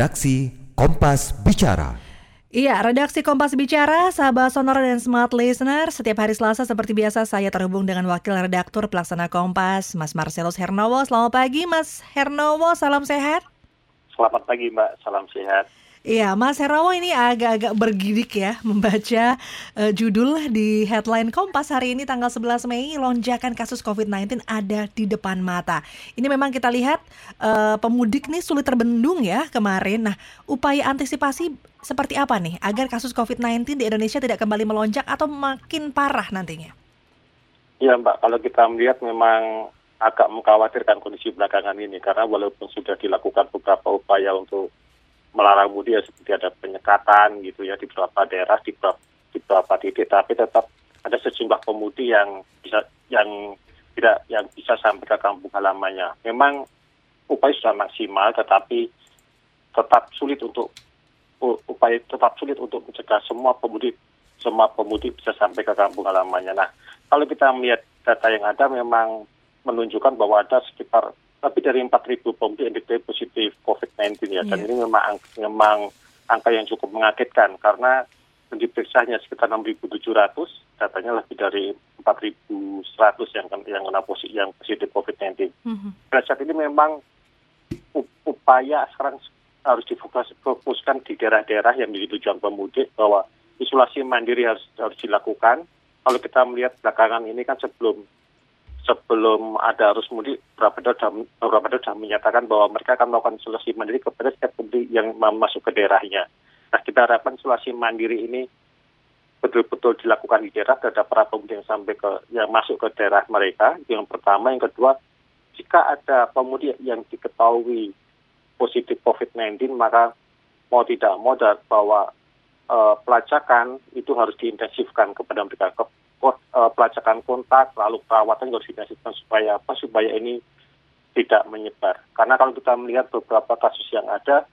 Redaksi Kompas Bicara. Iya, redaksi Kompas Bicara, sahabat Sonora dan Smart Listener. Setiap hari Selasa seperti biasa saya terhubung dengan Wakil Redaktur Pelaksana Kompas, Mas Marcelus Hernowo. Selamat pagi, Mas Hernowo. Salam sehat. Selamat pagi, Mbak. Salam sehat. Iya, Mas Herawo ini agak-agak bergidik ya membaca uh, judul di headline Kompas hari ini tanggal 11 Mei lonjakan kasus COVID-19 ada di depan mata. Ini memang kita lihat uh, pemudik nih sulit terbendung ya kemarin. Nah, upaya antisipasi seperti apa nih agar kasus COVID-19 di Indonesia tidak kembali melonjak atau makin parah nantinya? Iya, Mbak. Kalau kita melihat memang agak mengkhawatirkan kondisi belakangan ini karena walaupun sudah dilakukan beberapa upaya untuk melarang mudik ya seperti ada penyekatan gitu ya di beberapa daerah di beberapa, di beberapa titik tapi tetap ada sejumlah pemudik yang bisa yang tidak yang bisa sampai ke kampung halamannya. Memang upaya sudah maksimal tetapi tetap sulit untuk upaya tetap sulit untuk mencegah semua pemudik semua pemudik bisa sampai ke kampung halamannya. Nah, kalau kita melihat data yang ada memang menunjukkan bahwa ada sekitar lebih dari 4.000 pemudik yang diketahui positif COVID-19 ya. Dan yeah. ini memang memang angka yang cukup mengagetkan karena diperiksanya sekitar 6.700, datanya lebih dari 4.100 yang yang kena positif yang positif COVID-19. Mm-hmm. Pada saat ini memang upaya sekarang harus difokuskan di daerah-daerah yang menjadi tujuan pemudik bahwa isolasi mandiri harus harus dilakukan. Kalau kita melihat belakangan ini kan sebelum sebelum ada arus mudik, beberapa sudah, sudah menyatakan bahwa mereka akan melakukan isolasi mandiri kepada setiap pemudik yang masuk ke daerahnya. Nah, kita harapkan isolasi mandiri ini betul-betul dilakukan di daerah terhadap para pemudik yang sampai ke yang masuk ke daerah mereka. Yang pertama, yang kedua, jika ada pemudik yang diketahui positif COVID-19, maka mau tidak mau bahwa uh, pelacakan itu harus diintensifkan kepada mereka pelacakan kontak, lalu perawatan harus diintensifkan supaya apa? Supaya ini tidak menyebar. Karena kalau kita melihat beberapa kasus yang ada,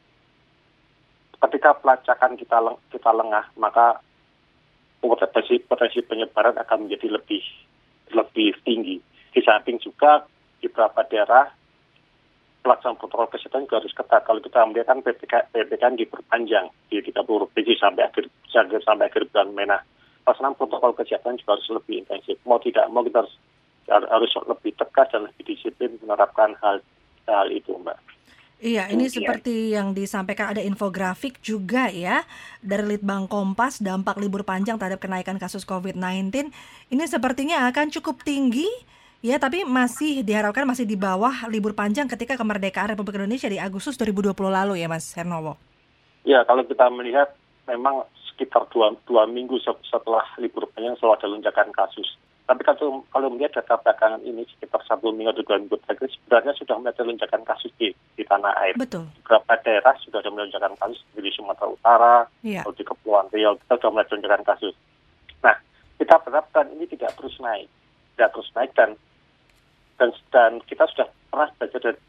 ketika pelacakan kita leng kita lengah, maka potensi potensi penyebaran akan menjadi lebih lebih tinggi. Di samping juga di beberapa daerah pelaksanaan protokol kesehatan juga harus ketat. Kalau kita melihat kan PPK, PPKM diperpanjang di 30 provinsi sampai akhir sampai akhir bulan Mei pelaksanaan protokol kesehatan juga harus lebih intensif. Mau tidak mau kita harus harus lebih tegas dan lebih disiplin menerapkan hal hal itu, Mbak. Iya, ini seperti yang disampaikan ada infografik juga ya dari Litbang Kompas dampak libur panjang terhadap kenaikan kasus COVID-19. Ini sepertinya akan cukup tinggi ya, tapi masih diharapkan masih di bawah libur panjang ketika kemerdekaan Republik Indonesia di Agustus 2020 lalu ya, Mas Hernowo. Ya, kalau kita melihat memang sekitar dua, dua minggu setelah libur panjang selalu ada lonjakan kasus. Tapi kalau, kalau melihat data belakangan ini sekitar satu minggu atau dua minggu terakhir sebenarnya sudah melihat lonjakan kasus di, di tanah air. Betul. Beberapa daerah sudah ada lonjakan kasus di Sumatera Utara, yeah. atau di Kepulauan Riau kita sudah melihat lonjakan kasus. Nah, kita berharapkan ini tidak terus naik, tidak terus naik dan dan, dan kita sudah pernah belajar dari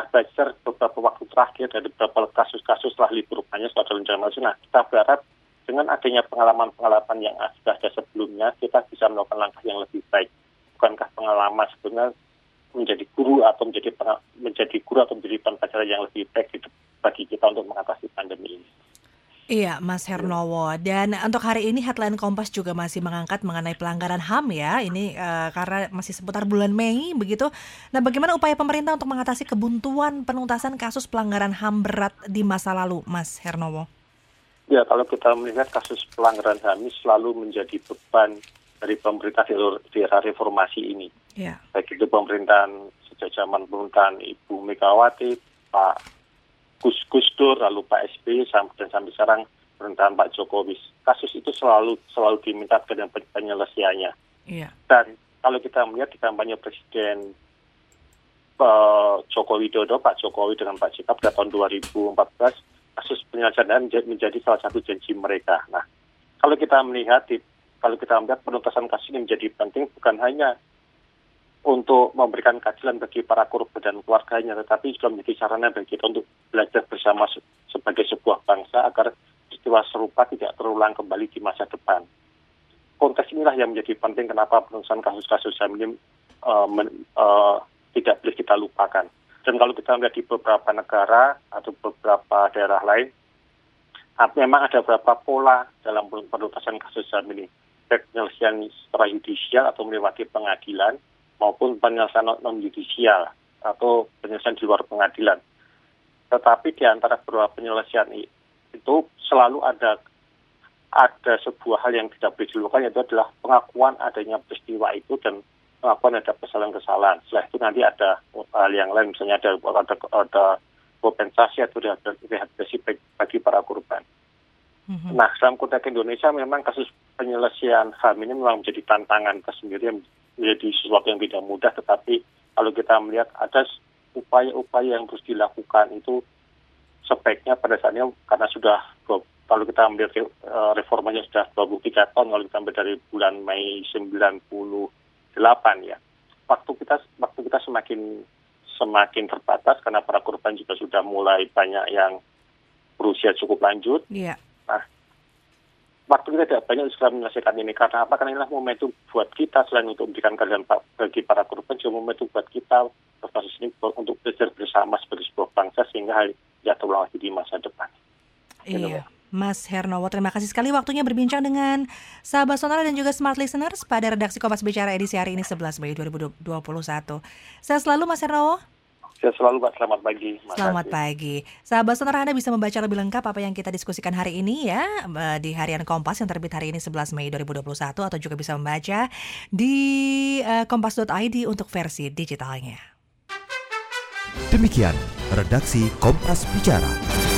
belajar beberapa waktu terakhir dari beberapa kasus-kasus setelah libur panjang lonjakan kasus. Nah, kita berharap dengan adanya pengalaman-pengalaman yang sudah ada sebelumnya, kita bisa melakukan langkah yang lebih baik. Bukankah pengalaman sebenarnya menjadi guru atau menjadi menjadi guru atau menjadi pembelajaran yang lebih baik bagi kita untuk mengatasi pandemi ini. Iya, Mas Hernowo. Dan untuk hari ini headline Kompas juga masih mengangkat mengenai pelanggaran HAM ya. Ini uh, karena masih seputar bulan Mei begitu. Nah, bagaimana upaya pemerintah untuk mengatasi kebuntuan penuntasan kasus pelanggaran HAM berat di masa lalu, Mas Hernowo? Ya, kalau kita melihat kasus pelanggaran HAM ini selalu menjadi beban dari pemerintah di era reformasi ini. Ya. Baik itu pemerintahan sejak zaman pemerintahan Ibu Megawati, Pak Gus Gus Dur, lalu Pak SBY dan sampai sekarang pemerintahan Pak Jokowi. Kasus itu selalu selalu diminta ke penyelesaiannya. Iya. Dan kalau kita melihat di kampanye Presiden uh, Joko Widodo, Pak Jokowi dengan Pak Cikap pada tahun 2014, kasus penyelesaian menjadi salah satu janji mereka. Nah, kalau kita melihat di, kalau kita melihat penuntasan kasus ini menjadi penting bukan hanya untuk memberikan keadilan bagi para korban dan keluarganya, tetapi juga menjadi sarana bagi kita untuk belajar bersama sebagai sebuah bangsa agar peristiwa serupa tidak terulang kembali di masa depan. Konteks inilah yang menjadi penting kenapa penuntasan kasus-kasus HAM ini uh, men, uh, tidak boleh kita lupakan. Dan kalau kita melihat di beberapa negara atau beberapa daerah lain, memang ada beberapa pola dalam penuntasan kasus HAM ini. Penyelesaian secara yudisial atau melewati pengadilan, maupun penyelesaian non-yudisial atau penyelesaian di luar pengadilan. Tetapi di antara kedua penyelesaian itu selalu ada ada sebuah hal yang tidak boleh dilupakan yaitu adalah pengakuan adanya peristiwa itu dan pengakuan ada kesalahan-kesalahan. Setelah itu nanti ada hal yang lain, misalnya ada ada, ada kompensasi atau rehabilitasi bagi para korban. Mm-hmm. Nah, dalam konteks Indonesia memang kasus penyelesaian HAM ini memang menjadi tantangan tersendiri, menjadi sesuatu yang tidak mudah, tetapi kalau kita melihat ada upaya-upaya yang terus dilakukan itu sebaiknya pada saatnya karena sudah kalau kita melihat uh, reformanya sudah 23 tahun kalau kita ambil dari bulan Mei 98 ya waktu kita waktu kita semakin semakin terbatas karena para korban juga sudah mulai banyak yang berusia cukup lanjut. Yeah. Nah, waktu kita tidak banyak segera menyelesaikan ini karena apa? Karena inilah momentum buat kita selain untuk memberikan keadilan bagi para korban, juga momentum buat kita kasus ini untuk belajar bersama sebagai sebuah bangsa sehingga hal tidak terulang lagi di masa depan. Iya. Mas Hernowo, terima kasih sekali waktunya berbincang dengan sahabat sonora dan juga smart listeners pada redaksi Kompas Bicara edisi hari ini 11 Mei 2021. Saya selalu Mas Hernowo. Saya selalu Mbak, selamat pagi. Mas selamat pagi. Sahabat sonora Anda bisa membaca lebih lengkap apa yang kita diskusikan hari ini ya di harian Kompas yang terbit hari ini 11 Mei 2021 atau juga bisa membaca di uh, kompas.id untuk versi digitalnya. Demikian redaksi Kompas Bicara.